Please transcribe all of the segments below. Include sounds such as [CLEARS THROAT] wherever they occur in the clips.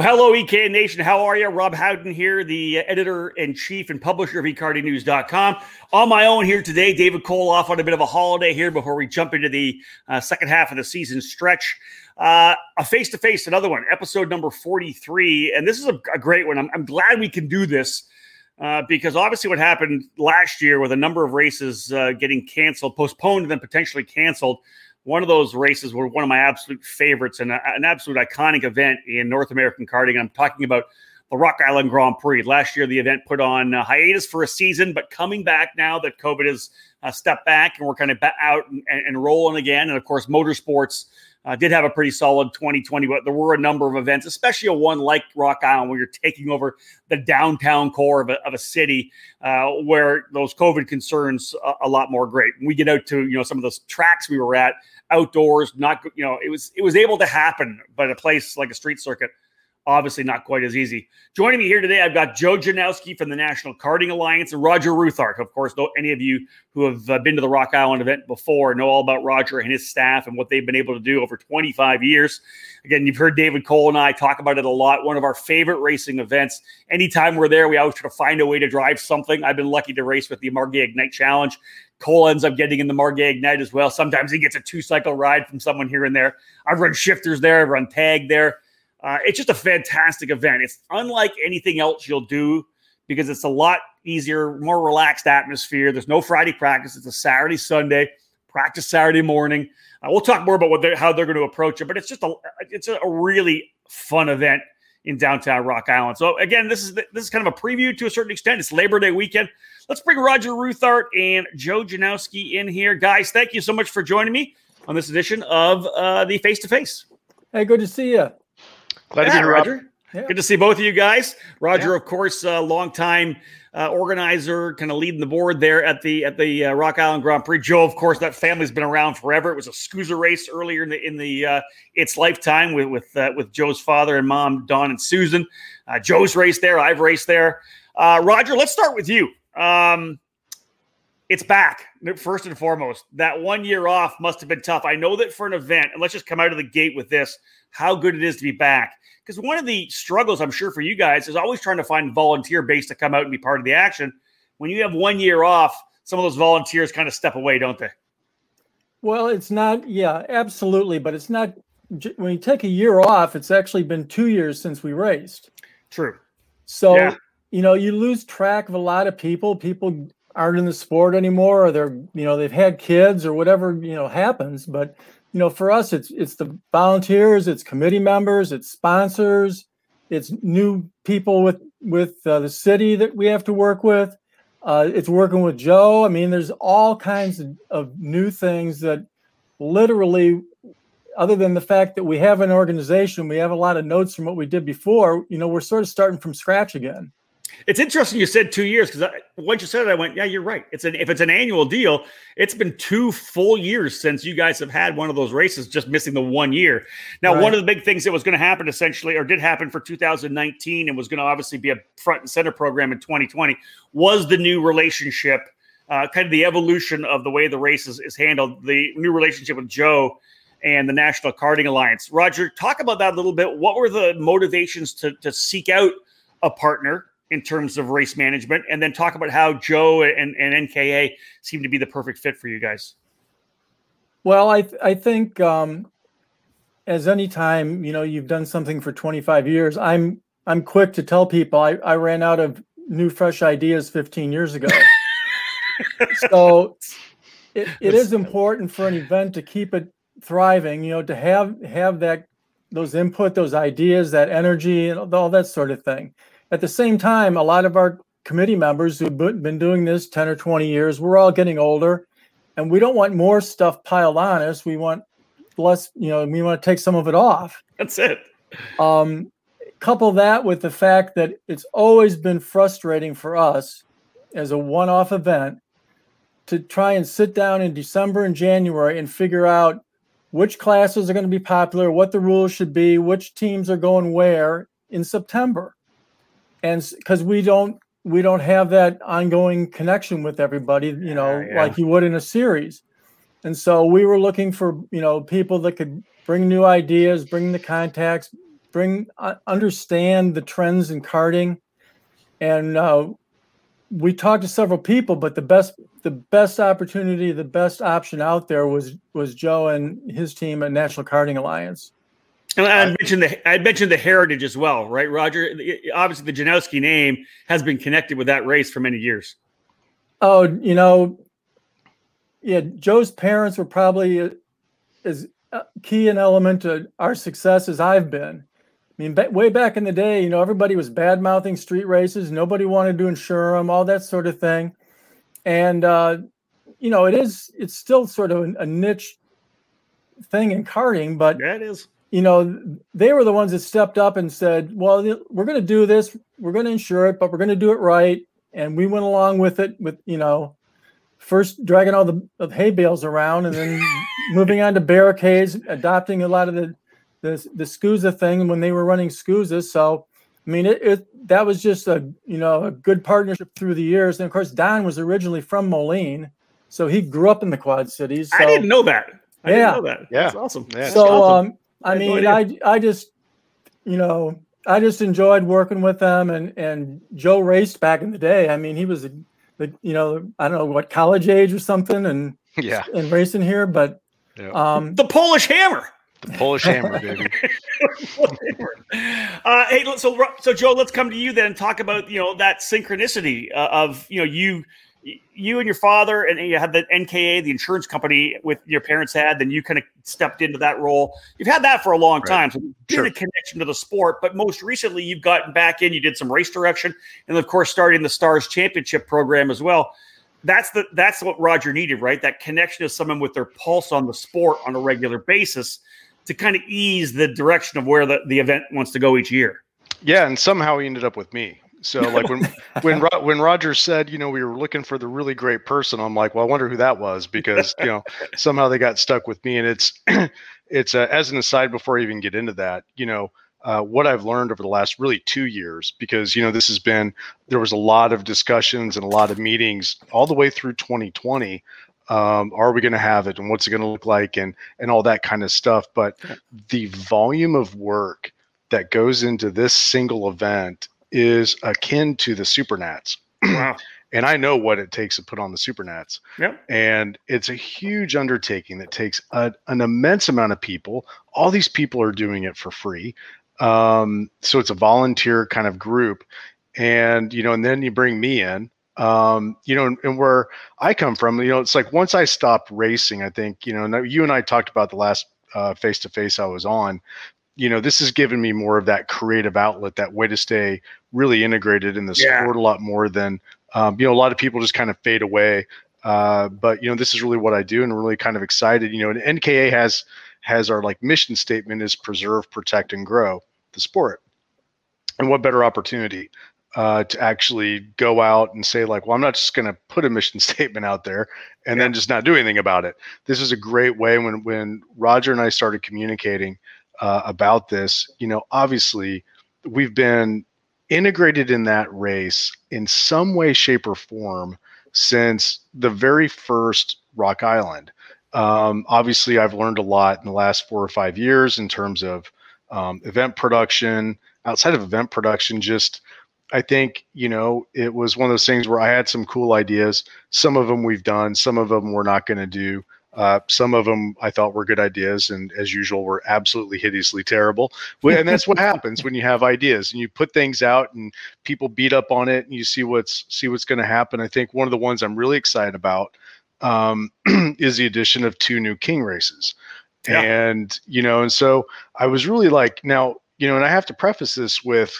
Well, hello, EK Nation. How are you? Rob Howden here, the editor in chief and publisher of eKartingNews.com. On my own here today, David Cole off on a bit of a holiday here before we jump into the uh, second half of the season stretch. Uh, a face to face, another one, episode number 43. And this is a, a great one. I'm, I'm, glad we can do this uh, because obviously what happened last year with a number of races uh, getting canceled, postponed, and then potentially canceled one of those races were one of my absolute favorites and a, an absolute iconic event in North American karting. I'm talking about the Rock Island Grand Prix. Last year, the event put on hiatus for a season, but coming back now that COVID has uh, stepped back and we're kind of out and, and, rolling again. And of course, motorsports uh, did have a pretty solid 2020, but there were a number of events, especially a one like Rock Island, where you're taking over the downtown core of a, of a city uh, where those COVID concerns a, a lot more great. we get out to you know some of those tracks we were at outdoors, not you know it was it was able to happen, but a place like a street circuit obviously not quite as easy. Joining me here today, I've got Joe Janowski from the National Karting Alliance and Roger Ruthhart. Of course, any of you who have uh, been to the Rock Island event before know all about Roger and his staff and what they've been able to do over 25 years. Again, you've heard David Cole and I talk about it a lot. One of our favorite racing events. Anytime we're there, we always try to find a way to drive something. I've been lucky to race with the Margay Ignite Challenge. Cole ends up getting in the Margay Ignite as well. Sometimes he gets a two cycle ride from someone here and there. I've run shifters there, I've run tag there. Uh, it's just a fantastic event. It's unlike anything else you'll do because it's a lot easier, more relaxed atmosphere. There's no Friday practice. It's a Saturday, Sunday practice Saturday morning. Uh, we'll talk more about what they're, how they're going to approach it, but it's just a it's a really fun event in downtown Rock Island. So again, this is this is kind of a preview to a certain extent. It's Labor Day weekend. Let's bring Roger Ruthhart and Joe Janowski in here, guys. Thank you so much for joining me on this edition of uh, the Face to Face. Hey, good to see you. Glad yeah, to be here, Roger. Yeah. Good to see both of you guys. Roger, yeah. of course, a uh, longtime uh, organizer, kind of leading the board there at the at the uh, Rock Island Grand Prix. Joe, of course, that family's been around forever. It was a SKUSA race earlier in the in the uh, its lifetime with with uh, with Joe's father and mom, Don and Susan. Uh, Joe's raced there. I've raced there. Roger, let's start with you. Um, it's back first and foremost. That one year off must have been tough. I know that for an event, and let's just come out of the gate with this: how good it is to be back because one of the struggles I'm sure for you guys is always trying to find volunteer base to come out and be part of the action. When you have one year off, some of those volunteers kind of step away, don't they? Well, it's not, yeah, absolutely. But it's not, when you take a year off, it's actually been two years since we raced. True. So, yeah. you know, you lose track of a lot of people. People aren't in the sport anymore, or they're, you know, they've had kids or whatever, you know, happens. But you know, for us, it's it's the volunteers, it's committee members, it's sponsors, it's new people with with uh, the city that we have to work with. Uh, it's working with Joe. I mean, there's all kinds of, of new things that literally, other than the fact that we have an organization, we have a lot of notes from what we did before. You know, we're sort of starting from scratch again. It's interesting you said two years because once you said it, I went, yeah, you're right. It's an if it's an annual deal, it's been two full years since you guys have had one of those races, just missing the one year. Now, right. one of the big things that was going to happen essentially, or did happen for 2019, and was going to obviously be a front and center program in 2020, was the new relationship, uh, kind of the evolution of the way the race is, is handled, the new relationship with Joe and the National Karting Alliance. Roger, talk about that a little bit. What were the motivations to to seek out a partner? In terms of race management, and then talk about how Joe and, and NKA seem to be the perfect fit for you guys. Well, I I think um, as any time you know you've done something for 25 years, I'm I'm quick to tell people I, I ran out of new fresh ideas 15 years ago. [LAUGHS] so it, it is important for an event to keep it thriving, you know, to have have that those input, those ideas, that energy, and all that sort of thing. At the same time, a lot of our committee members who've been doing this 10 or 20 years, we're all getting older and we don't want more stuff piled on us. We want less, you know, we want to take some of it off. That's it. Um, couple that with the fact that it's always been frustrating for us as a one off event to try and sit down in December and January and figure out which classes are going to be popular, what the rules should be, which teams are going where in September and because we don't we don't have that ongoing connection with everybody you know yeah. like you would in a series and so we were looking for you know people that could bring new ideas bring the contacts bring uh, understand the trends in karting and uh, we talked to several people, but the best the best opportunity, the best option out there was was Joe and his team at National Karting Alliance. And I mentioned the I mentioned the heritage as well, right, Roger? Obviously, the Janowski name has been connected with that race for many years. Oh, you know, yeah, Joe's parents were probably as key an element to our success as I've been. I mean, way back in the day, you know, everybody was bad mouthing street races. Nobody wanted to insure them, all that sort of thing. And, uh, you know, it is, it's still sort of a, niche thing in karting, but yeah, it is. You know, they were the ones that stepped up and said, well, we're going to do this. We're going to insure it, but we're going to do it right. And we went along with it with, you know, first dragging all the, the hay bales around and then [LAUGHS] moving on to barricades, adopting a lot of the the the SKUSA thing when they were running SKUSA. So, I mean, it, it, that was just a you know a good partnership through the years. And of course, Don was originally from Moline, so he grew up in the Quad Cities. So, I didn't know that. I yeah, know that. Yeah, That's awesome. Yeah. so awesome. um, I, I mean, I I just you know I just enjoyed working with them, and and Joe raced back in the day. I mean, he was a, the you know I don't know what college age or something, and yeah, and racing here, but yeah. um, the Polish Hammer. The Polish Hammer, baby. [LAUGHS] uh, hey, so so Joe, let's come to you then and talk about you know that synchronicity uh, of you know you you and your father and you had the NKA, the insurance company with your parents had, then you kind of stepped into that role. You've had that for a long time, so you sure. a connection to the sport. But most recently, you've gotten back in. You did some race direction, and of course, starting the Stars Championship program as well that's the that's what Roger needed, right? That connection to someone with their pulse on the sport on a regular basis to kind of ease the direction of where the, the event wants to go each year. Yeah, and somehow he ended up with me. So like when when [LAUGHS] when Roger said, you know, we were looking for the really great person, I'm like, well, I wonder who that was because you know somehow they got stuck with me. And it's [CLEARS THROAT] it's uh, as an aside before I even get into that, you know, uh, what I've learned over the last really two years, because you know this has been there was a lot of discussions and a lot of meetings all the way through 2020. Um, are we going to have it, and what's it going to look like, and and all that kind of stuff. But the volume of work that goes into this single event is akin to the Supernats. Wow. [CLEARS THROAT] and I know what it takes to put on the Supernats. Yep. And it's a huge undertaking that takes a, an immense amount of people. All these people are doing it for free. Um, so it's a volunteer kind of group. And, you know, and then you bring me in. Um, you know, and, and where I come from, you know, it's like once I stopped racing, I think, you know, you and I talked about the last face to face I was on, you know, this has given me more of that creative outlet, that way to stay really integrated in the Yeah. sport a lot more than, um, you know, a lot of people just kind of fade away. Uh, but you know, this is really what I do, and really kind of excited. You know, and NKA has has our like mission statement is preserve, protect, and grow the sport. And what better opportunity uh, to actually go out and say like, well, I'm not just going to put a mission [LAUGHS] statement out there and then just not do anything about it. This is a great way when when Roger and I started communicating uh, about this. You know, obviously we've been integrated in that race in some way, shape, or form since the very first Rock Island. Um, obviously, I've learned a lot in the last four or five years in terms of um, event production. Outside of event production, just I think you know it was one of those things where I had some cool ideas. Some of them we've done, some of them we're not going to do. Uh, some of them I thought were good ideas, and as usual, were absolutely hideously terrible. And that's what [LAUGHS] happens when you have ideas and you put things out, and people beat up on it, and you see what's see what's going to happen. I think one of the ones I'm really excited about um, [CLEARS THROAT] is the addition of two new king races, Yeah. and you know, and so I was really like, now you know, and I have to preface this with,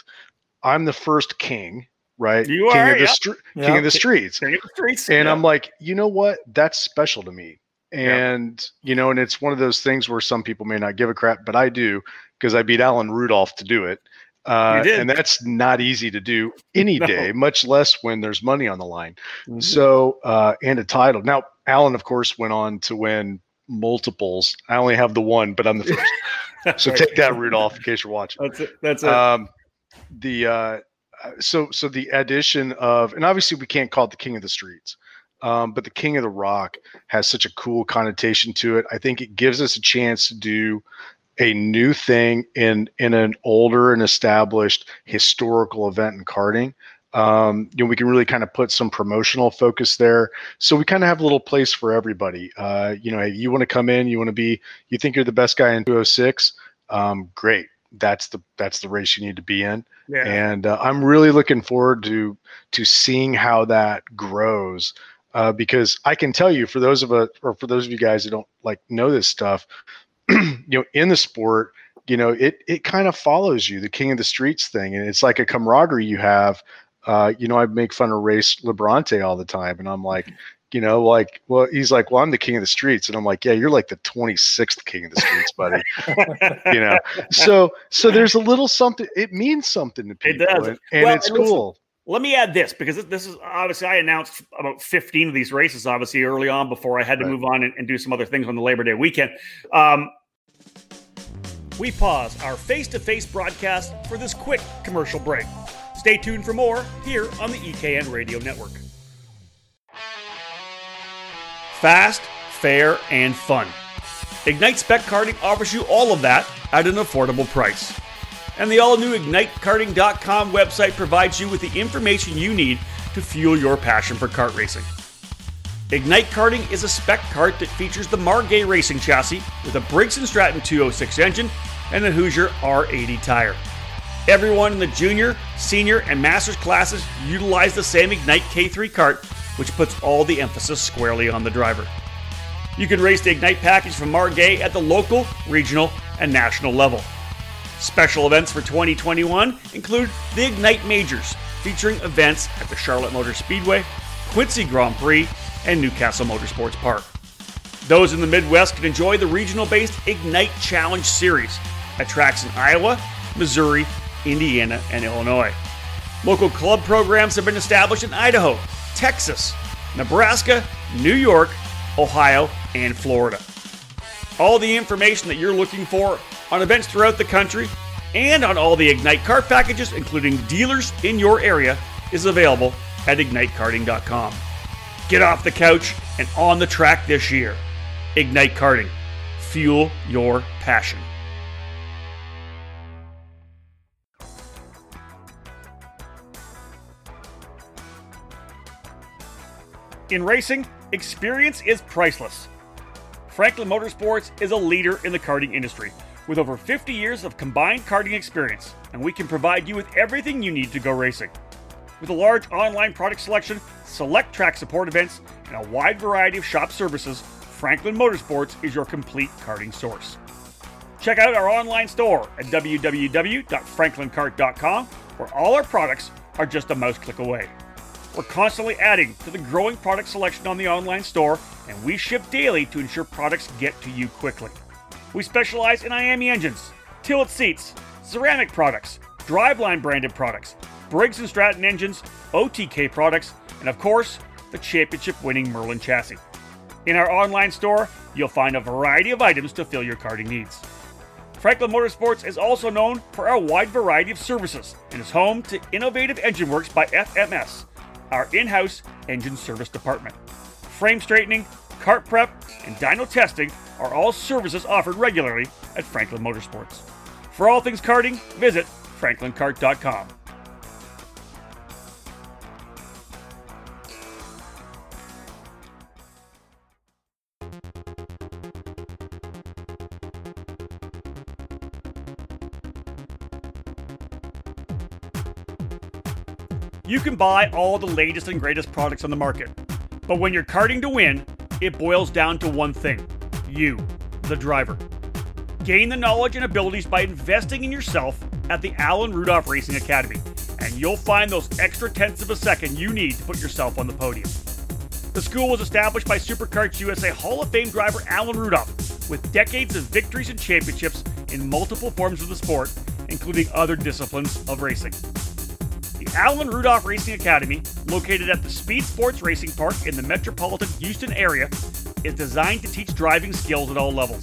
I'm the first king, right? You king are, of the yep. stre- Yeah. king of the streets. King of the streets. And Yeah. I'm like, you know what? That's special to me. Yeah. And you know, and it's one of those things where some people may not give a crap, but I do because I beat Alan Rudolph to do it. Uh, and that's not easy to do any No. day, much less when there's money on the line. Mhm. So, uh, and a title. Now, Alan, of course, went on to win multiples. I only have the one, but I'm the first. [LAUGHS] so Right. take that, Rudolph, in case you're watching. That's it. That's it. Um, the uh, uh, so so the addition of and obviously we can't call it the king of the streets, um, but the king of the rock has such a cool connotation to it. I think it gives us a chance to do a new thing in in an older and established historical event in karting um, you know, we can really kind of put some promotional focus there. So we kind of have a little place for everybody. Uh, you know, you want to come in, you want to be, you think you're the best guy in 206, um, great. That's the that's the race you need to be in. Yeah. And uh, I'm really looking forward to to seeing how that grows. Uh, because I can tell you, for those of us, or for those of you guys that don't like know this stuff, [CLEARS THROAT] you know, in the sport, you know, it it kind of follows you, the king of the streets thing, and it's like a camaraderie you have uh, you know, I make fun of Race Labronte all the time, and I'm like, you know, like, well, he's like, well, I'm the king of the streets, and I'm like, yeah, you're like the 26th king of the streets, buddy. [LAUGHS] you know, so so there's a little something. It means something to people, it does. and, and well, it's and listen, cool. Let me add this because this is obviously I announced about 15 of these races obviously early on before I had to right. move on and, and, do some other things on the Labor Day weekend. Um, we pause our face-to-face broadcast for this quick commercial break. Stay tuned for more here on the EKN Radio Network. Fast, fair, and fun. Ignite Spec Karting offers you all of that at an affordable price. And the all new IgniteKarting.com website provides you with the information you need to fuel your passion for kart racing. Ignite Karting is a spec kart that features the Margay racing chassis with a Briggs & Stratton 206 engine and a Hoosier R80 tire. Everyone in the junior, senior, and master's classes utilize the same Ignite K3 kart, which puts all the emphasis squarely on the driver. You can race the Ignite package from Margay at the local, regional, and national level. Special events for 2021 include the Ignite Majors, featuring events at the Charlotte Motor Speedway, Quincy Grand Prix, and New Castle Motorsports Park. Those in the Midwest can enjoy the regional based Ignite Challenge Series at tracks in Iowa, Missouri, Indiana, and Illinois. Local club programs have been established in Idaho, Texas, Nebraska, New York, Ohio, and Florida. All the information that you're looking for on events throughout the country and on all the Ignite kart packages, including dealers in your area, is available at ignitekarting.com. Get off the couch and on the track this year. Ignite Karting. Fuel your passion. In racing, experience is priceless. Franklin Motorsports is a leader in the karting industry with over 50 years of combined karting experience, and we can provide you with everything you need to go racing. With a large online product selection, select track support events, and a wide variety of shop services, Franklin Motorsports is your complete karting source. Check out our online store at www.franklinkart.com, where all our products are just a mouse click away. We're constantly adding to the growing product selection on the online store, and we ship daily to ensure products get to you quickly. We specialize in IAME engines, tilt seats, ceramic products, driveline branded products, Briggs & Stratton engines, OTK products, and of course, the championship winning Merlin chassis. In our online store, you'll find a variety of items to fill your karting needs. Franklin Motorsports is also known for our wide variety of services and is home to Innovative Engine Works by FMS, our in house engine service department. Frame straightening, kart prep, and dyno testing are all services offered regularly at Franklin Motorsports. For all things karting, visit franklinkart.com. You can buy all the latest and greatest products on the market. But when you're karting to win, it boils down to one thing you, the driver. Gain the knowledge and abilities by investing in yourself at the Alan Rudolph Racing Academy, and you'll find those extra tenths of a second you need to put yourself on the podium. The school was established by Superkarts USA Hall of Fame driver Alan Rudolph, with decades of victories and championships in multiple forms of the sport, including other disciplines of racing. Alan Rudolph Racing Academy, located at the Speed Sports Racing Park in the metropolitan Houston area, is designed to teach driving skills at all levels.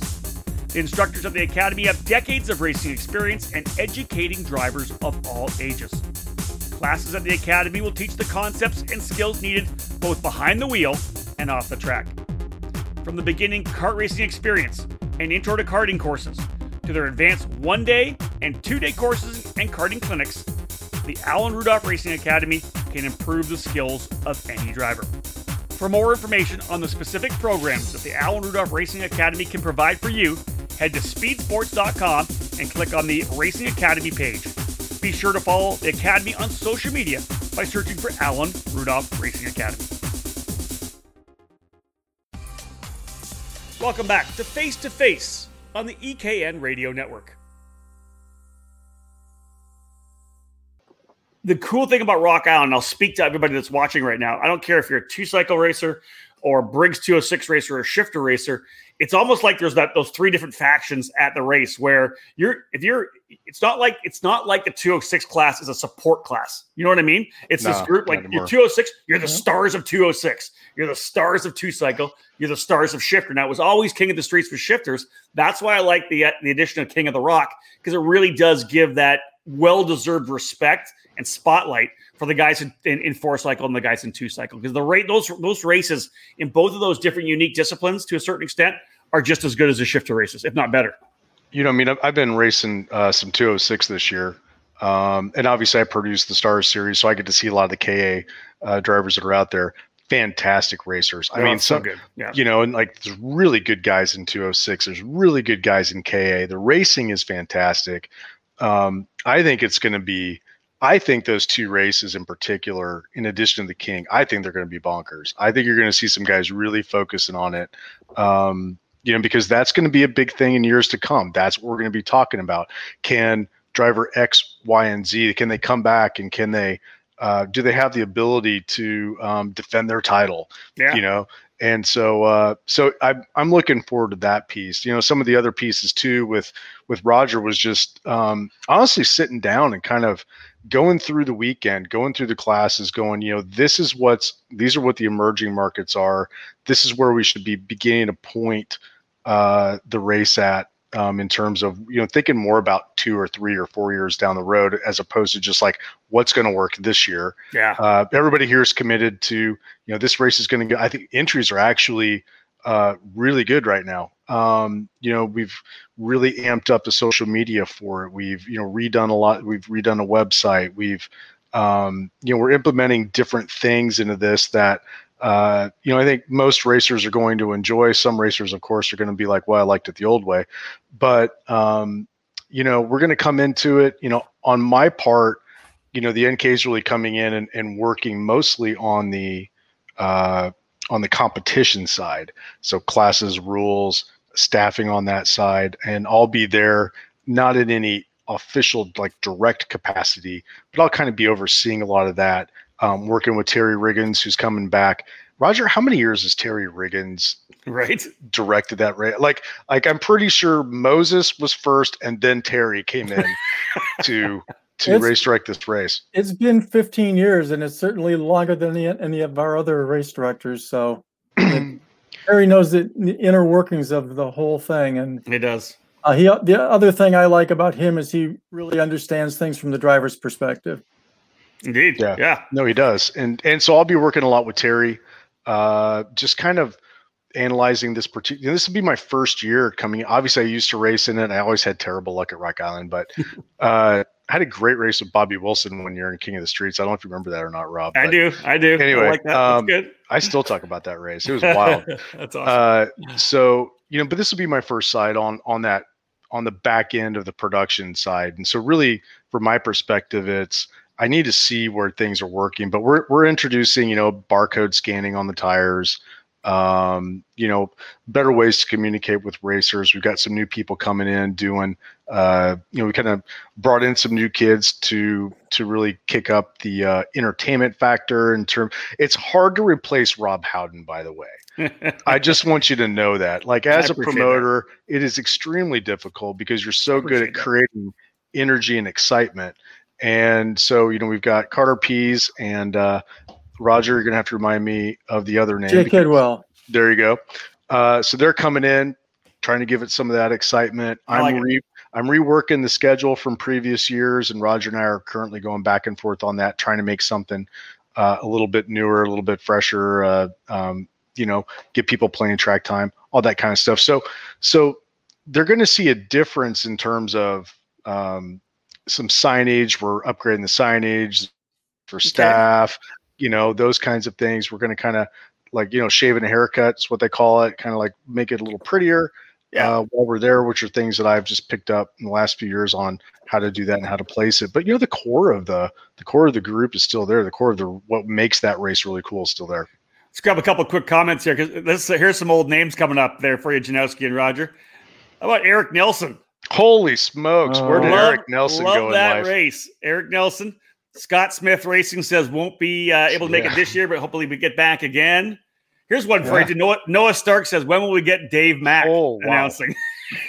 The instructors of the Academy have decades of racing experience and educating drivers of all ages. Classes at the Academy will teach the concepts and skills needed both behind the wheel and off the track. From the beginning kart racing experience and intro to karting courses to their advanced one day and two day courses and karting clinics, the Alan Rudolph Racing Academy can improve the skills of any driver. For more information on the specific programs that the Alan Rudolph Racing Academy can provide for you, head to speedsports.com and click on the Racing Academy page. Be sure to follow the Academy on social media by searching for Alan Rudolph Racing Academy. Welcome back to Face to Face on the EKN Radio Network. The cool thing about Rock Island, I'll speak to everybody that's watching right now. I don't care if you're a two cycle racer or Briggs 206 racer or shifter racer. It's almost like there's that those three different factions at the race where you're if you're it's not like it's not like the 206 class is a support class. You know what I mean? It's no, this group like you're 206, mm-hmm. you're the stars of 206, you're the stars of two cycle, you're the stars of shifter. Now it was always king of the streets for shifters. That's why I like the the addition of King of the Rock because it really does give that well-deserved respect and spotlight for the guys in, in, in, four cycle and the guys in two cycle because the rate those those races in both of those different unique disciplines to a certain extent are just as good as the shifter races, if not better. You know, I mean, I've, been racing uh, some 206 this year, um, and obviously I produced the Stars series, so I get to see a lot of the KA uh, drivers that are out there. Fantastic racers. I mean, so, good. Yeah. you know, and like there's really good guys in 206. There's really good guys in KA. The racing is fantastic. Um, I think it's going to be I think those two races in particular, in addition to the King, I think they're going to be bonkers. I think you're going to see some guys really focusing on it. Um, you know, because that's going to be a big thing in years to come. That's what we're going to be talking about. Can driver X, Y, and Z can they come back and can they uh, do they have the ability to um, defend their title? Yeah. You know, and so uh, so I'm I'm looking forward to that piece. You know, some of the other pieces too with with Roger was just um, honestly sitting down and kind of going through the weekend, going through the classes, going, you know, this is what's these are what the emerging markets are. This is where we should be beginning to point uh, the race at um, in terms of you know thinking more about two or three or four years down the road as opposed to just like what's going to work this year. Yeah. Uh, everybody here is committed to you know this race is going to go. I think entries are actually uh, really good right now. Um, you know, we've really amped up the social media for it. We've, you know, redone a lot. We've redone a website. We've, um, you know, we're implementing different things into this that, uh, you know, I think most racers are going to enjoy. Some racers, of course, are going to be like, well, I liked it the old way. But, um, you know, we're going to come into it, you know, on my part, you know, the NK is really coming in and, and working mostly on the, uh, on the competition side. So classes, rules, staffing on that side, and I'll be there not in any official like direct capacity, but I'll kind of be overseeing a lot of that. Um, working with Terry Riggins, who's coming back. Roger, how many years has Terry Riggins right directed that race? Like, like I'm pretty sure Moses was first, and then Terry came in [LAUGHS] to to it's, race direct this race. It's been 15 years, and it's certainly longer than any, any of our other race directors. So [CLEARS THROAT] Terry knows the, the, inner workings of the whole thing, and he does. Uh, he the other thing I like about him is he really understands things from the driver's perspective. Indeed, yeah, yeah. No, he does, and and so I'll be working a lot with Terry, uh, just kind of analyzing this particular. This will be my first year coming. Obviously, I used to race in it. I always had terrible luck at Rock Island, but [LAUGHS] uh, I had a great race with Bobby Wilson one year in King of the Streets. I don't know if you remember that or not, Rob. I do. I do. Anyway, I like um, good. I still talk about that race. It was [LAUGHS] wild. That's awesome. Uh, so you know, but this will be my first side on on that on the back end of the production side, and so really, from my perspective, it's I need to see where things are working. But we're we're introducing you know barcode scanning on the tires um, you know, better ways to communicate with racers. We've got some new people coming in doing, uh, you know, we kind of brought in some new kids to to really kick up the uh, entertainment factor. In term, it's hard to replace Rob Howden, by the way. I [LAUGHS] just want you to know that, like as a promoter, that. it is extremely difficult because you're so good at creating that. energy and excitement. And so, you know, we've got Carter Pease and uh, Roger, you're gonna have to remind me of the other name. Jake Kidwell. There you go. Uh, so they're coming in, trying to give it some of that excitement. I'm like re- I'm reworking the schedule from previous years, and Roger and I are currently going back and forth on that, trying to make something uh, a little bit newer, a little bit fresher. Uh, um, you know, get people playing track time, all that kind of stuff. So, so they're going to see a difference in terms of um, some signage. We're upgrading the signage for staff, okay. you know, those kinds of things. We're going to kind of like, you know, shaving a haircut is what they call it, kind of like make it a little prettier yeah. Uh, while we're there, which are things that I've just picked up in the last few years on how to do that and how to place it. But you know, the core of the the core of the group is still there. The core of the what makes that race really cool is still there. Let's grab a couple quick comments here because this here's some old names coming up there for you, Janowski and Roger. How about Eric Nelson? Holy smokes! Where did love, Eric Nelson love go in that life? race? Eric Nelson. Scott Smith Racing says won't be uh, able to make yeah. it this year, but hopefully we get back again. Here's one for yeah. you. Noah, Noah Stark says, "When will we get Dave Mack oh, announcing?"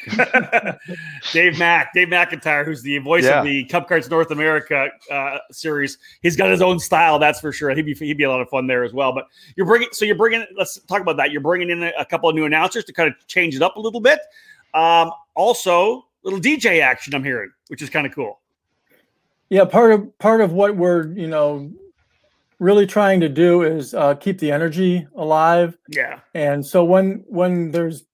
[LAUGHS] Dave Mack, Dave McIntyre, who's the voice yeah. of the Cup Karts North America uh, series. He's got his own style, that's for sure. He'd be he'd be a lot of fun there as well. But you're bringing, so you're bringing. Let's talk about that. You're bringing in a, a couple of new announcers to kind of change it up a little bit. Um, also, little DJ action I'm hearing, which is kind of cool. Yeah, part of part of what we're you know really trying to do is uh, keep the energy alive. Yeah. And so when when there's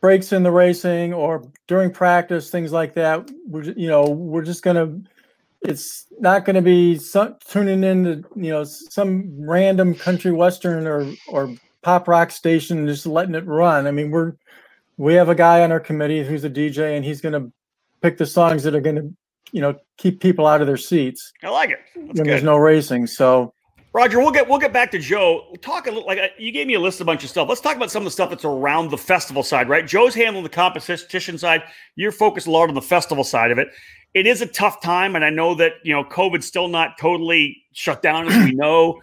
breaks in the racing or during practice, things like that, we're you know we're just gonna. It's not going to be some, tuning into you know some random country western or or pop rock station and just letting it run. I mean, we're we have a guy on our committee who's a DJ and he's going to pick the songs that are going to you know keep people out of their seats. I like it. That's when good. there's no racing. So Roger, we'll get we'll get back to Joe. We'll talk a little like uh, you gave me a list of a bunch of stuff. Let's talk about some of the stuff that's around the festival side, right? Joe's handling the competition side. You're focused a lot on the festival side of it. It is a tough time, and I know that you know COVID's still not totally shut down as we know.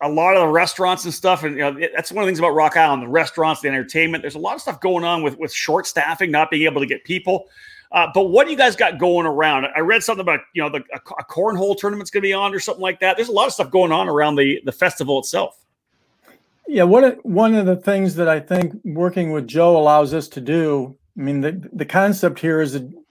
A lot of the restaurants and stuff, and you know, that's one of the things about Rock Island: the restaurants, the entertainment. There's a lot of stuff going on with with short staffing, not being able to get people. Uh, but what do you guys got going around? I read something about you know the a, a cornhole tournament's going to be on or something like that. There's a lot of stuff going on around the the festival itself. Yeah, what one of the things that I think working with Joe allows us to do. I mean, the the concept here is that you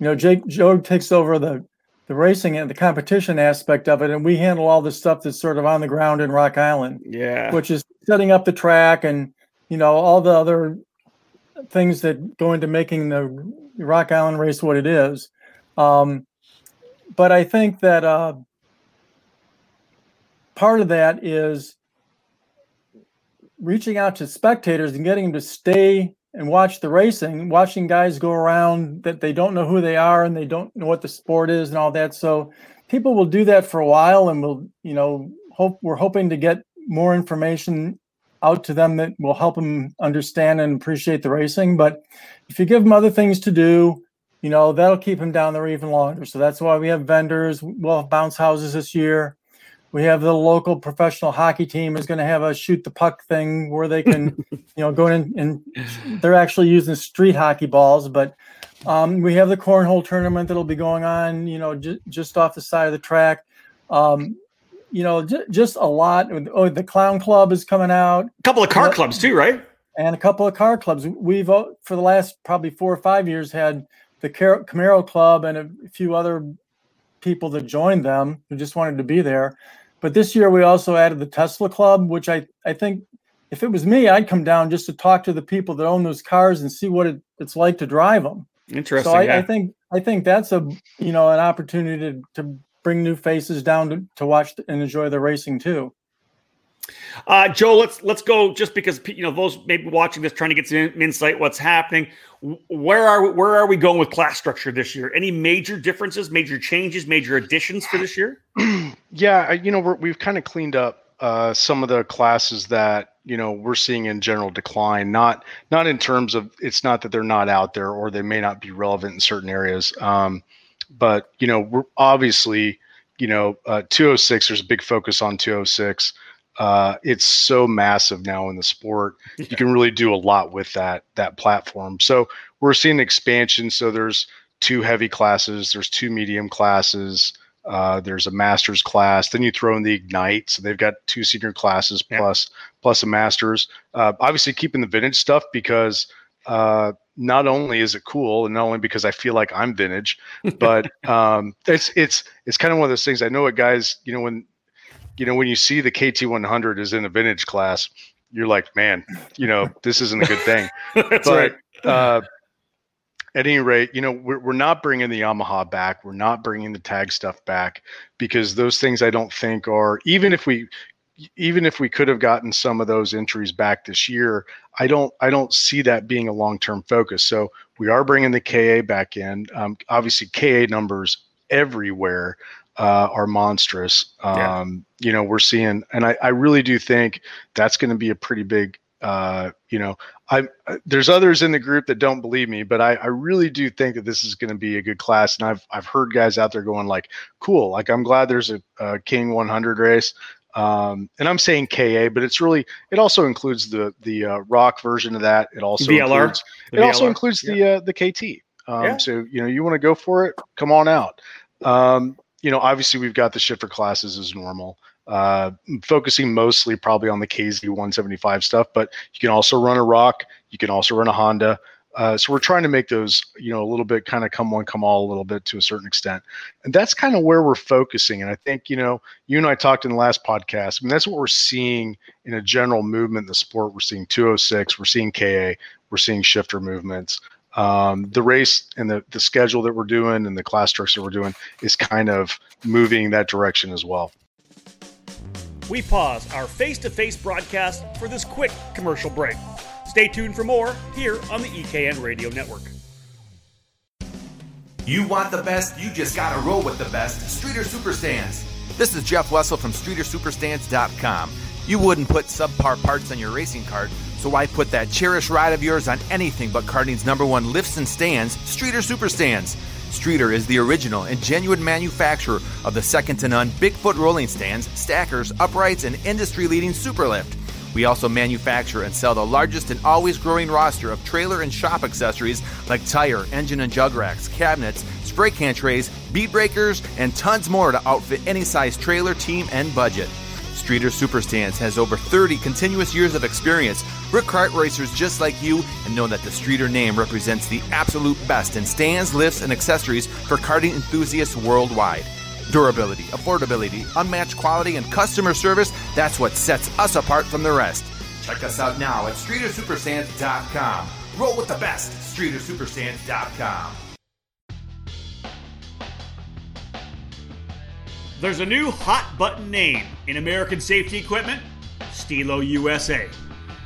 know Jake Joe takes over the the racing and the competition aspect of it, and we handle all the stuff that's sort of on the ground in Rock Island. Yeah, which is setting up the track and you know all the other things that go into making the Rock Island race what it is. Um, but I think that uh, part of that is reaching out to spectators and getting them to stay and watch the racing, watching guys go around that they don't know who they are and they don't know what the sport is and all that. So people will do that for a while and we'll, you know, hope we're hoping to get more information out to them that will help them understand and appreciate the racing. But if you give them other things to do, you know, that'll keep them down there even longer. So that's why we have vendors. We'll have bounce houses this year. We have the local professional hockey team is going to have a shoot the puck thing where they can, [LAUGHS] you know, go in and they're actually using street hockey balls. But um, we have the cornhole tournament that'll be going on, you know, j- just off the side of the track. Um, you know, j- just a lot. Oh, the clown club is coming out. A couple of car you know, clubs too, right? And a couple of car clubs. We've uh, for the last probably four or five years had the Camaro Club and a few other people that joined them who just wanted to be there. But this year we also added the Tesla Club, which I I think if it was me, I'd come down just to talk to the people that own those cars and see what it, it's like to drive them. Interesting. So I, yeah. I think I think that's a you know an opportunity to, to bring new faces down to, to watch and enjoy the racing too. Uh, Joe, let's let's go. Just because you know those maybe watching this, trying to get some insight, what's happening? Where are where are we going with class structure this year? Any major differences, major changes, major additions for this year? [CLEARS THROAT] yeah, you know we have kind of cleaned up uh, some of the classes that you know we're seeing in general decline. Not not in terms of it's not that they're not out there or they may not be relevant in certain areas. Um, but you know, we're obviously, you know, uh, 206. There's a big focus on 206. Uh, it's so massive now in the sport. Yeah. You can really do a lot with that that platform. So we're seeing expansion. So there's two heavy classes. There's two medium classes. Uh, there's a master's class. Then you throw in the ignite. So they've got two senior classes plus yeah. plus a master's. Uh, obviously, keeping the vintage stuff because uh, not only is it cool, and not only because I feel like I'm vintage, but [LAUGHS] um, it's it's it's kind of one of those things. I know what guys, you know, when you know when you see the KT100 is in a vintage class, you're like, man, you know, this isn't a good thing. [LAUGHS] That's but, right. Uh, at any rate, you know, we're, we're not bringing the Yamaha back. We're not bringing the tag stuff back because those things I don't think are, even if we, even if we could have gotten some of those entries back this year, I don't, I don't see that being a long-term focus. So we are bringing the KA back in. Um, obviously, KA numbers everywhere uh, are monstrous. Um, yeah. You know, we're seeing, and I, I really do think that's going to be a pretty big uh, you know, I there's others in the group that don't believe me, but I, I really do think that this is going to be a good class. And I've I've heard guys out there going like, cool, like I'm glad there's a, a King 100 race. Um, and I'm saying KA, but it's really it also includes the the uh, ROK version of that. It also VLR. Includes, it VLR. also includes yeah. the uh, the KT. Um, yeah. So you know you want to go for it, come on out. Um, you know, obviously we've got the shifter classes as normal uh, focusing mostly probably on the KZ 175 stuff, but you can also run a ROK. You can also run a Honda. Uh, so we're trying to make those, you know, a little bit kind of come one, come all a little bit to a certain extent. And that's kind of where we're focusing. And I think, you know, you and I talked in the last podcast. I mean, that's what we're seeing in a general movement in the sport. We're seeing 206, we're seeing KA, we're seeing shifter movements. Um, the race and the, the schedule that we're doing and the class structure we're doing is kind of moving that direction as well we pause our face to face broadcast for this quick commercial break. Stay tuned for more here on the EKN Radio Network. You want the best, you just gotta roll with the best. Streeter Superstands. This is Jeff Wessel from StreeterSuperstands.com. You wouldn't put subpar parts on your racing kart, so why put that cherished ride of yours on anything but karting's number one lifts and stands, Streeter Superstands? Streeter is the original and genuine manufacturer of the second to none Bigfoot rolling stands, stackers, uprights, and industry leading Superlift. We also manufacture and sell the largest and always growing roster of trailer and shop accessories like tire, engine and jug racks, cabinets, spray can trays, bead breakers, and tons more to outfit any size trailer, team, and budget. Streeter Superstands has over 30 continuous years of experience. We're kart racers just like you and know that the Streeter name represents the absolute best in stands, lifts, and accessories for karting enthusiasts worldwide. Durability, affordability, unmatched quality, and customer service that's what sets us apart from the rest. Check us out now at StreeterSuperstands.com. Roll with the best, StreeterSuperstands.com. There's a new hot button name in American safety equipment Stilo USA.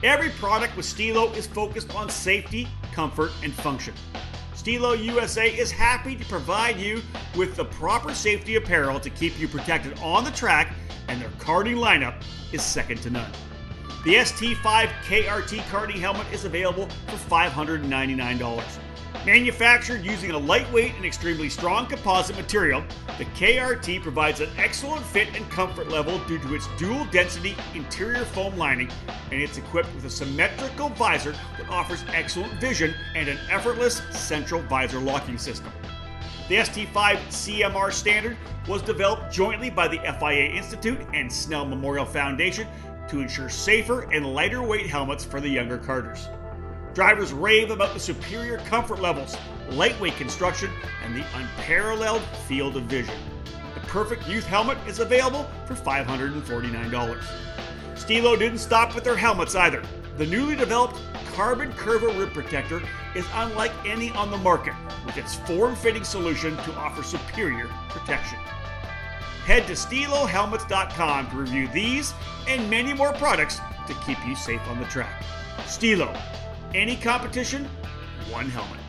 Every product with Stilo is focused on safety, comfort, and function. Stilo USA is happy to provide you with the proper safety apparel to keep you protected on the track, and their karting lineup is second to none. The ST5 KRT karting helmet is available for $599. Manufactured using a lightweight and extremely strong composite material, the KRT provides an excellent fit and comfort level due to its dual density interior foam lining, and it's equipped with a symmetrical visor that offers excellent vision and an effortless central visor locking system. The ST5 CMR standard was developed jointly by the FIA Institute and Snell Memorial Foundation to ensure safer and lighter weight helmets for the younger karters. Drivers rave about the superior comfort levels, lightweight construction, and the unparalleled field of vision. The perfect youth helmet is available for $549. Stilo didn't stop with their helmets either. The newly developed Carbon Curva Rib Protector is unlike any on the market, with its form fitting solution to offer superior protection. Head to StiloHelmets.com to review these and many more products to keep you safe on the track. Stilo, any competition, one helmet.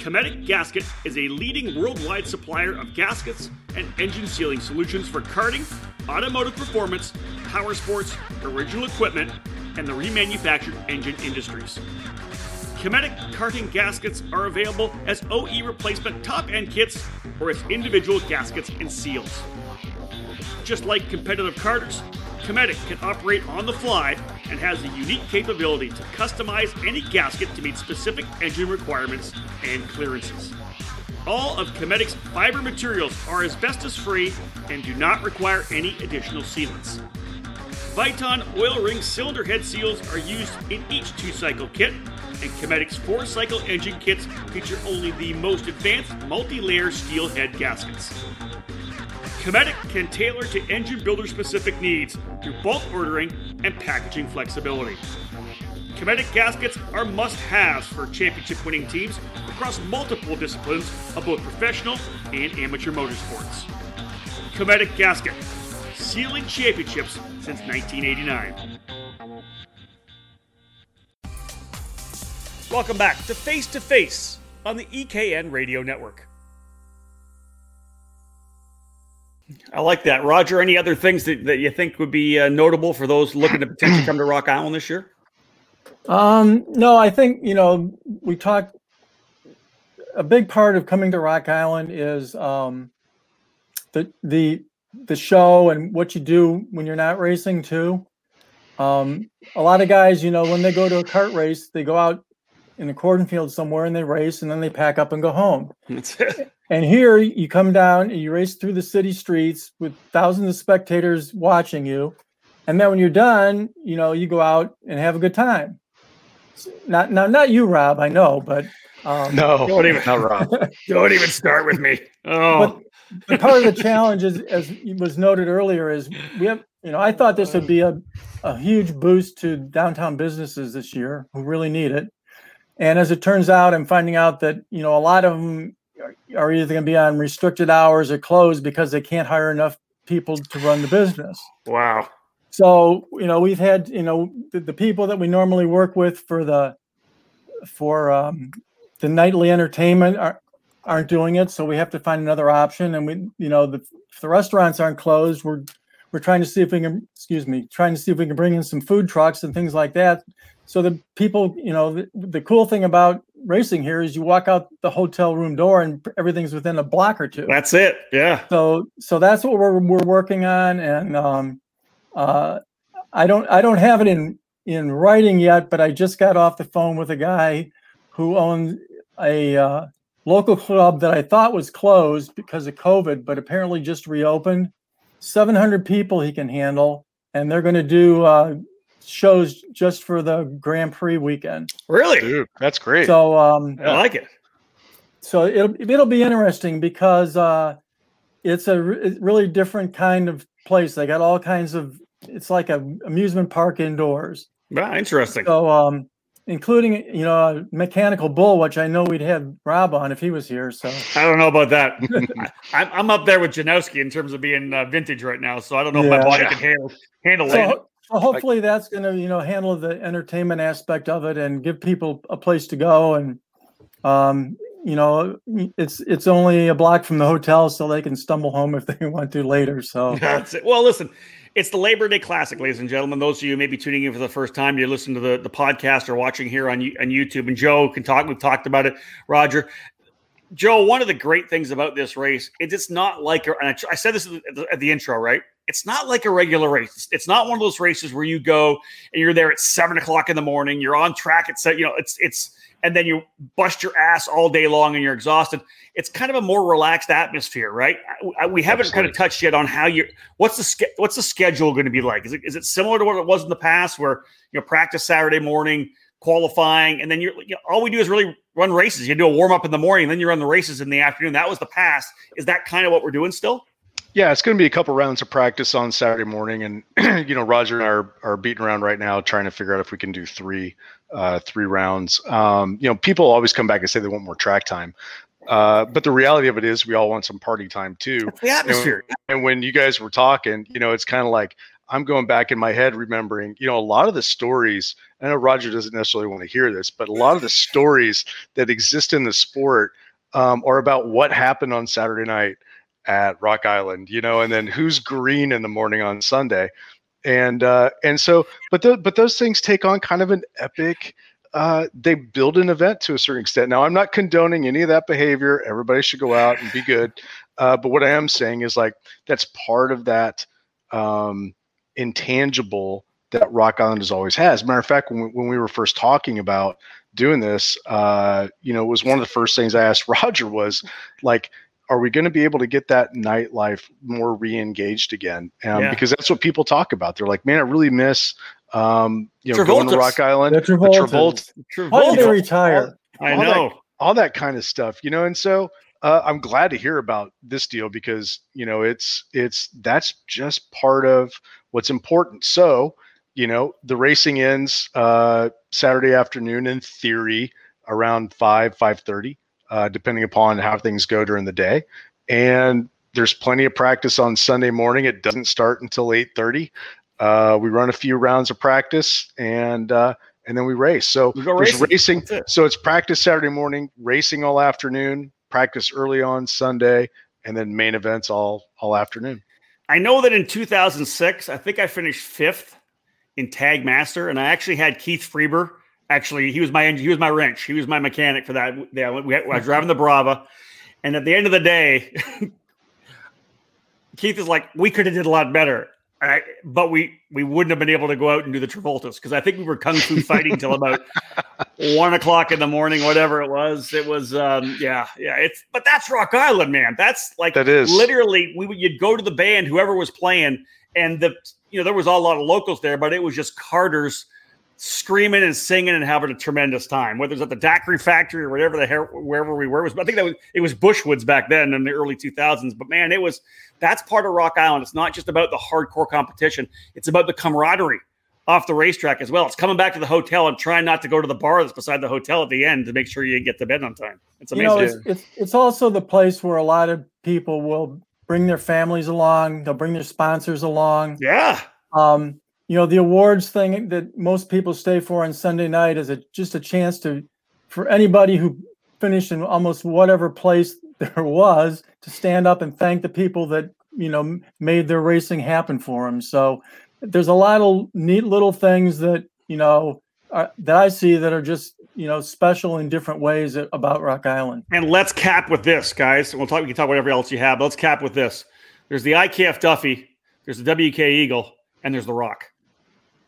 Cometic Gasket is a leading worldwide supplier of gaskets and engine sealing solutions for karting, automotive performance, power sports, original equipment, and the remanufactured engine industries. Cometic karting gaskets are available as OE replacement top end kits or as individual gaskets and seals. Just like competitive karters, Cometic can operate on the fly and has the unique capability to customize any gasket to meet specific engine requirements and clearances. All of Cometic's fiber materials are asbestos free and do not require any additional sealants. Viton oil ring cylinder head seals are used in each two cycle kit, and Cometic's four cycle engine kits feature only the most advanced multi layer steel head gaskets. Cometic can tailor to engine builder specific needs through bulk ordering and packaging flexibility. Cometic gaskets are must haves for championship winning teams across multiple disciplines of both professional and amateur motorsports. Cometic gasket, sealing championships since 1989. Welcome back to Face to Face on the EKN Radio Network. I like that. Roger, any other things that, that you think would be uh, notable for those looking to potentially come to Rock Island this year? Um, no, I think, you know, we talked a big part of coming to Rock Island is um, the the the show and what you do when you're not racing too. Um, a lot of guys, you know, when they go to a kart race, they go out in a cornfield somewhere and they race and then they pack up and go home. And here you come down and you race through the city streets with thousands of spectators watching you. And then when you're done, you know, you go out and have a good time. Not now, not you, Rob. I know, but um, no, [LAUGHS] don't even, not Rob. [LAUGHS] don't even start with me. Oh, but, but part of the challenge is, as was noted earlier, is we have. You know, I thought this would be a, a huge boost to downtown businesses this year who really need it. And as it turns out, I'm finding out that you know a lot of them are either going to be on restricted hours or closed because they can't hire enough people to run the business. Wow. So you know we've had you know the, the people that we normally work with for the for um, the nightly entertainment are, aren't doing it, so we have to find another option. And we you know the the restaurants aren't closed. We're we're trying to see if we can excuse me trying to see if we can bring in some food trucks and things like that so the people you know the, the cool thing about racing here is you walk out the hotel room door and everything's within a block or two that's it yeah so so that's what we're, we're working on and um uh, I don't I don't have it in in writing yet, but I just got off the phone with a guy who owns a uh, local club that I thought was closed because of COVID, but apparently just reopened. 700 people he can handle, and they're going to do uh, shows just for the Grand Prix weekend. Really? Dude, that's great. So um, I like it. So it'll it'll be interesting because uh, it's a re- really different kind of place. They got all kinds of it's like a amusement park indoors. Yeah, interesting. So, um, including you know a mechanical bull, which I know we'd have Rob on if he was here. So I don't know about that. [LAUGHS] I, I'm up there with Janowski in terms of being uh, vintage right now, so I don't know yeah. if my body can handle handle so, it. So hopefully that's going to you know handle the entertainment aspect of it and give people a place to go and um, you know it's it's only a block from the hotel so they can stumble home if they [LAUGHS] want to later so [LAUGHS] that's it well listen it's the Labor Day Classic, ladies and gentlemen. Those of you maybe tuning in for the first time, you're listening to the, the podcast or watching here on, on YouTube. And Joe can talk. We've talked about it. Roger, Joe, one of the great things about this race is it's not like, and I, I said this at the, at the, intro, right? It's not like a regular race. It's not one of those races where you go and you're there at seven o'clock in the morning. You're on track at set. You know, it's it's and then you bust your ass all day long and you're exhausted. It's kind of a more relaxed atmosphere, right? Uh, uh, we haven't Absolutely. kind of touched yet on how you what's the what's the schedule going to be like? Is it is it similar to what it was in the past, where you know practice Saturday morning, qualifying, and then you're you know, all we do is really run races. You do a warm up in the morning, then you run the races in the afternoon. That was the past. Is that kind of what we're doing still? Yeah, it's going to be a couple rounds of practice on Saturday morning, and [CLEARS THROAT] you know Roger and I are, are beating around right now trying to figure out if we can do three uh, three rounds. Um, you know, people always come back and say they want more track time, uh, but the reality of it is we all want some party time too. That's the atmosphere. And, and when you guys were talking, you know, it's kind of like I'm going back in my head remembering, you know, a lot of the stories. I know Roger doesn't necessarily want to hear this, but a lot of the stories that exist in the sport um, are about what happened on Saturday night at Rock Island, you know, and then who's green in the morning on Sunday. And uh, and so, but the, but those things take on kind of an epic. Uh, they build an event to a certain extent. Now, I'm not condoning any of that behavior. Everybody should go out and be good. Uh, but what I am saying is like that's part of that um, intangible that Rock Island has always has. Matter of fact, when we, when we were first talking about doing this, uh, you know, it was one of the first things I asked [LAUGHS] Roger was like, are we going to be able to get that nightlife more re-engaged again? Um, yeah. Because that's what people talk about. They're like, man, I really miss, um, you know, going to Rock Island. The Travolta. Travolta. Why did they retire? All, I know. That, all that kind of stuff, you know, and so uh, I'm glad to hear about this deal because you know it's it's that's just part of what's important. So you know, the racing ends uh, Saturday afternoon in theory around five five thirty, uh, depending upon how things go during the day, and there's plenty of practice on Sunday morning. It doesn't start until eight thirty. Uh, we run a few rounds of practice and uh, and then we race. So We there's racing. racing. It. So it's practice Saturday morning, racing all afternoon, practice early on Sunday, and then main events all all afternoon. I know that in 2006, I think I finished fifth in Tag Master, and I actually had Keith Freeber. Actually, he was my he was my wrench. He was my mechanic for that. Yeah, we, I was driving the Brava, and at the end of the day, [LAUGHS] Keith is like, "We could have did a lot better." I, but we we wouldn't have been able to go out and do the Travoltas because I think we were kung fu fighting till about [LAUGHS] one o'clock in the morning, whatever it was. It was, um, yeah, yeah. It's but that's Rock Island, man. That's like That is. literally we would you'd go to the band, whoever was playing, and the you know there was a lot of locals there, but it was just karters screaming and singing and having a tremendous time. Whether it's at the Daiquiri factory or whatever the hell wherever we were, it was I think that was it was Bushwoods back then in the early two thousands. But man, it was that's part of Rock Island. It's not just about the hardcore competition; it's about the camaraderie off the racetrack as well. It's coming back to the hotel and trying not to go to the bar that's beside the hotel at the end to make sure you get to bed on time. It's You amazing. know, it's, it's it's also the place where a lot of people will bring their families along. They'll bring their sponsors along. yeah. Um, you know, the awards thing that most people stay for on Sunday night is a, just a chance to, for anybody who finished in almost whatever place [LAUGHS] there was, to stand up and thank the people that you know made their racing happen for them. So there's a lot of neat little things that you know are, that I see that are just you know special in different ways about Rock Island. And let's cap with this, guys. We'll talk. We can talk whatever else you have. Let's cap with this. There's the IKF Duffy. There's the WK Eagle, and there's the Rock.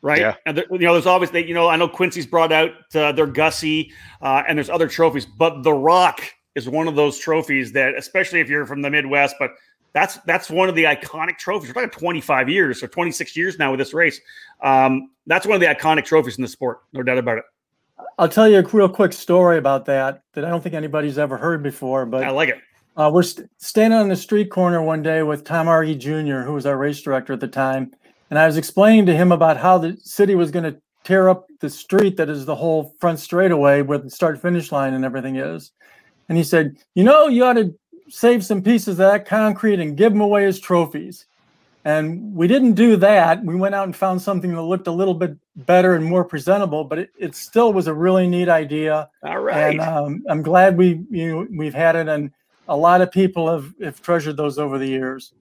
Right. Yeah. And there, you know, there's always they. You know, I know Quincy's brought out uh, their Gussie, uh, and there's other trophies, but the Rock is one of those trophies that, especially if you're from the Midwest, but that's that's one of the iconic trophies. We're talking 25 years or 26 years now with this race. Um, that's one of the iconic trophies in the sport, no doubt about it. I'll tell you a real quick story about that that I don't think anybody's ever heard before, but I like it. Uh, we're st- standing on the street corner one day with Tom Argy Jr., who was our race director at the time, and I was explaining to him about how the city was going to tear up the street that is the whole front straightaway where the start finish line and everything is. And he said, "You know, you ought to save some pieces of that concrete and give them away as trophies." And we didn't do that. We went out and found something that looked a little bit better and more presentable, but it, it still was a really neat idea All right. and um, I'm glad we you know, we've had it, and a lot of people have, have treasured those over the years.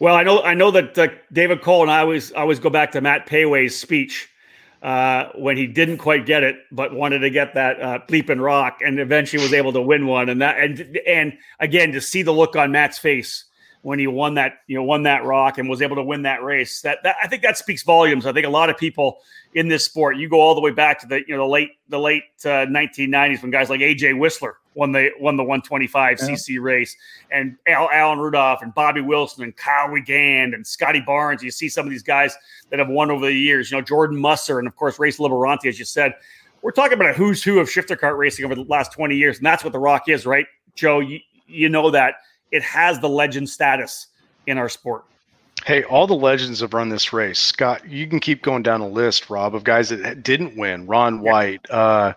Well, I know I know that uh, David Cole and I always I always go back to Matt Payway's speech uh, when he didn't quite get it, but wanted to get that uh, bleeping rock, and eventually was able to win one. And that and and again to see the look on Matt's face when he won that you know won that rock and was able to win that race. That, that I think that speaks volumes. I think a lot of people in this sport, you go all the way back to the you know the late the late uh, 1990s when guys like AJ Whistler won the won the 125 Yeah. cc race and Al, Alan Rudolph and Bobby Wilson and Kyle Regand and Scotty Barnes. You see some of these guys that have won over the years. You know Jordan Musser and of course Race Liberanti, as you said. We're talking about a who's who of shifter kart racing over the last 20 years, and that's what the Rock is, right, Joe? You, you know that it has the legend status in our sport. Hey, all the legends have run this race. Scott, you can keep going down a list, Rob, of guys that didn't win. Ron White, uh,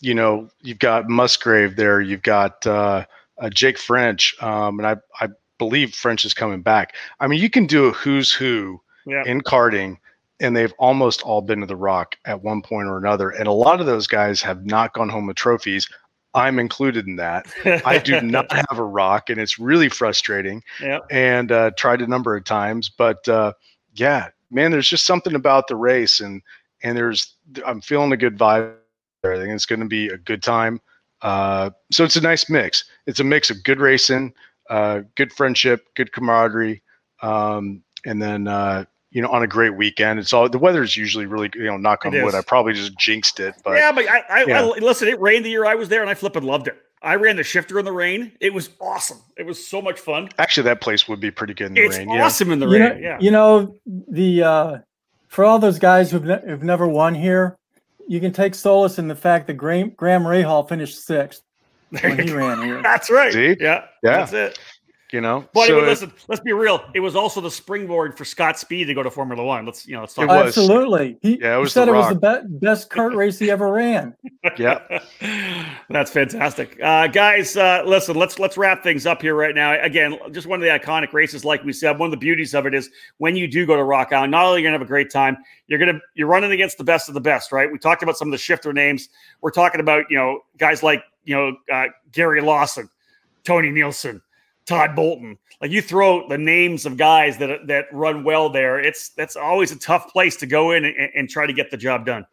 you know, you've got Musgrave there. You've got uh, uh, Jake French, um, and I, I believe French is coming back. I mean, you can do a who's who Yeah. in karting, and they've almost all been to the Rock at one point or another. And a lot of those guys have not gone home with trophies. I'm included in that. I do [LAUGHS] not have a rock, and it's really frustrating yeah. and uh, tried a number of times. But uh, yeah, man, there's just something about the race, and and there's I'm feeling a good vibe. There. I think it's going to be a good time. Uh, so it's a nice mix. It's a mix of good racing, uh, good friendship, good camaraderie, um, and then uh, you know on a great weekend. It's all the weather's usually really you know knock on wood. I probably just jinxed it, but yeah, but I, I, yeah. I listen. It rained the year I was there, and I flipping loved it. I ran the shifter in the rain. It was awesome. It was so much fun. actually that place would be pretty good in the It's rain. Yeah. awesome in the you rain. know, yeah. you know the uh, for all those guys who've, ne- who've never won here, you can take solace in the fact that Graham, Graham Rahal finished sixth There when he go. ran here. [LAUGHS] That's right. See? Yeah. Yeah. That's it. You know, But So it- it- listen, let's be real. It was also the springboard for Scott Speed to go to Formula One. Let's you know, let's talk. It about was. Absolutely. He, Yeah, it he was said The it was the Rock. be- best kart race he ever ran. [LAUGHS] yeah, [LAUGHS] That's fantastic, uh, guys. Uh, listen, let's let's wrap things up here right now. Again, just one of the iconic races, like we said. One of the beauties of it is when you do go to Rock Island, not only are you gonna have a great time, you're gonna you're running against the best of the best, right? We talked about some of the shifter names. We're talking about you know guys like you know uh, Gary Lawson, Tony Nielsen, Todd Bolton. Like you throw the names of guys that that run well there. It's that's always a tough place to go in and, and try to get the job done.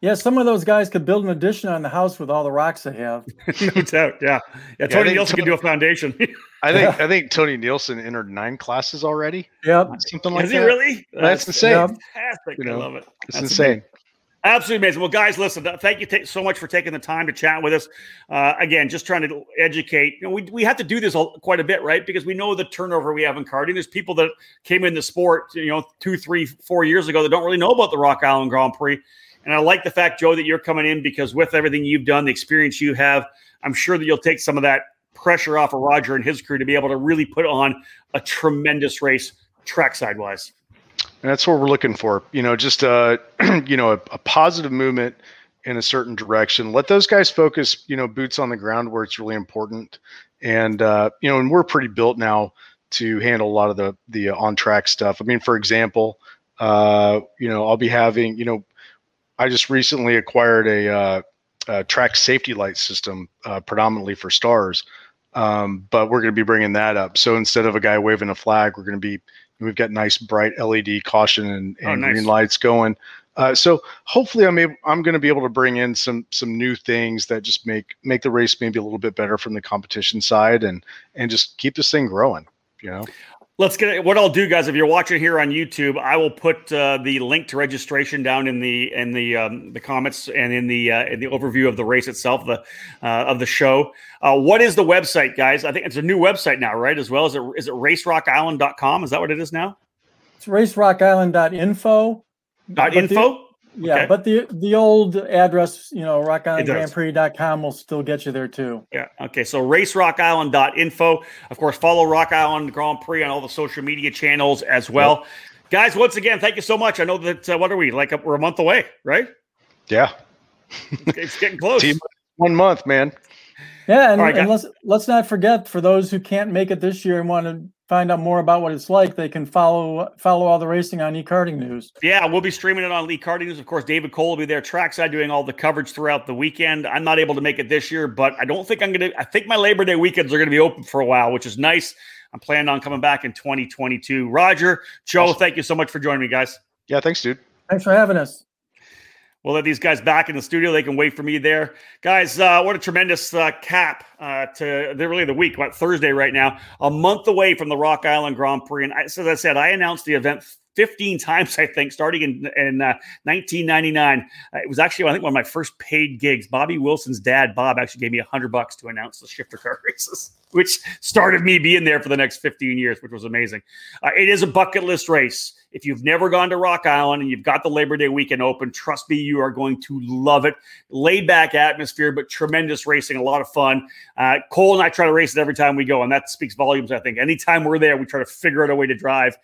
Yeah, some of those guys could build an addition on the house with all the rocks they have. [LAUGHS] no doubt. Yeah. Yeah. Tony think Nielsen can do a foundation. [LAUGHS] I think I think Tony Nielsen entered nine classes already, Yep. something like Is that. he really? That's insane. Yeah. fantastic. You I love it. It's That's insane. Absolutely amazing. Well, guys, listen. Thank you ta- so much for taking the time to chat with us. Uh, again, just trying to educate. You know, we we have to do this a, quite a bit, right? Because we know the turnover we have in karting. There's people that came in the sport, you know, two, three, four years ago that don't really know about the Rock Island Grand Prix. And I like the fact, Joe, that you're coming in because with everything you've done, the experience you have, I'm sure that you'll take some of that pressure off of Roger and his crew to be able to really put on a tremendous race trackside wise. And that's what we're looking for. You know, just a [CLEARS THROAT] you know, a, a positive movement in a certain direction. Let those guys focus. You know, boots on the ground where it's really important. And uh, you know, and we're pretty built now to handle a lot of the the on track stuff. I mean, for example, uh, you know, I'll be having. You know, I just recently acquired a, uh, a track safety light system, uh, predominantly for stars. Um, but we're going to be bringing that up. So instead of a guy waving a flag, we're going to be We've got nice bright LED caution and, Oh, nice. green lights going. Uh, so hopefully I'm able, I'm going to be able to bring in some some new things that just make make the race maybe a little bit better from the competition side and and just keep this thing growing. You know, Let's get it. What I'll do, guys, if you're watching here on YouTube, I will put uh, the link to registration down in the in the um, the comments and in the uh, in the overview of the race itself, the uh, of the show. Uh, what is the website, guys? I think it's a new website now, right? As well as it is it racerockisland.com? Is that what it is now? It's racerockisland.info. Dot info. Yeah, Okay. but the the old address, you know, It does. rockislandgrandprix.com will still get you there too. Yeah. Okay. So racerockisland.info. Of course, follow Rock Island Grand Prix on all the social media channels as well. Guys, once again, thank you so much. I know that, uh, what are we, like, we're a month away, right? yeah, It's getting close. Team- one month, man. Yeah, and, All right, and let's let's not forget for those who can't make it this year and want to find out more about what it's like, they can follow follow all the racing on eKarting News. Yeah, we'll be streaming it on eKarting News. Of course, David Cole will be there trackside doing all the coverage throughout the weekend. I'm not able to make it this year, but I don't think I'm going to. I think my Labor Day weekends are going to be open for a while, which is nice. I'm planning on coming back in 2022. Roger, Joe, Awesome. thank you so much for joining me, guys. Yeah, thanks, dude. Thanks for having us. We'll let these guys back in the studio. They can wait for me there. Guys, uh, what a tremendous uh, cap uh, to they're really the week, what Thursday right now, a month away from the Rock Island Grand Prix. And I, as I said, I announced the event 15 [LAUGHS] times, I think, starting in, in uh, 1999. Uh, it was actually, I think, one of my first paid gigs. Bobby Wilson's dad, Bob, actually gave me a hundred bucks to announce the shifter car races, [LAUGHS] which started me being there for the next 15 years, which was amazing. Uh, it is a bucket list race. If you've never gone to Rock Island and you've got the Labor Day weekend open, trust me, you are going to love it. Laid back atmosphere, but tremendous racing, a lot of fun. Uh, Cole and I try to race it every time we go, and that speaks volumes, I think. Anytime we're there, we try to figure out a way to drive.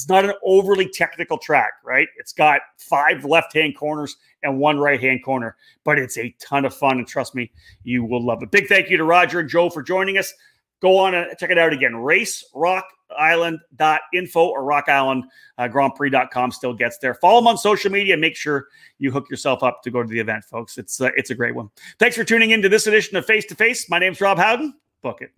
It's not an overly technical track, right? It's got five left hand corners and one right hand corner, but it's a ton of fun. And trust me, you will love it. Big thank you to Roger and Joe for joining us. Go on and check it out again. Race Rock RaceRockIsland.info or Rock Island uh, Grand Prix.com still gets there. Follow them on social media make sure you hook yourself up to go to the event, folks. It's uh, it's a great one. Thanks for tuning in to this edition of Face to Face. My name's Rob Howden. Book it.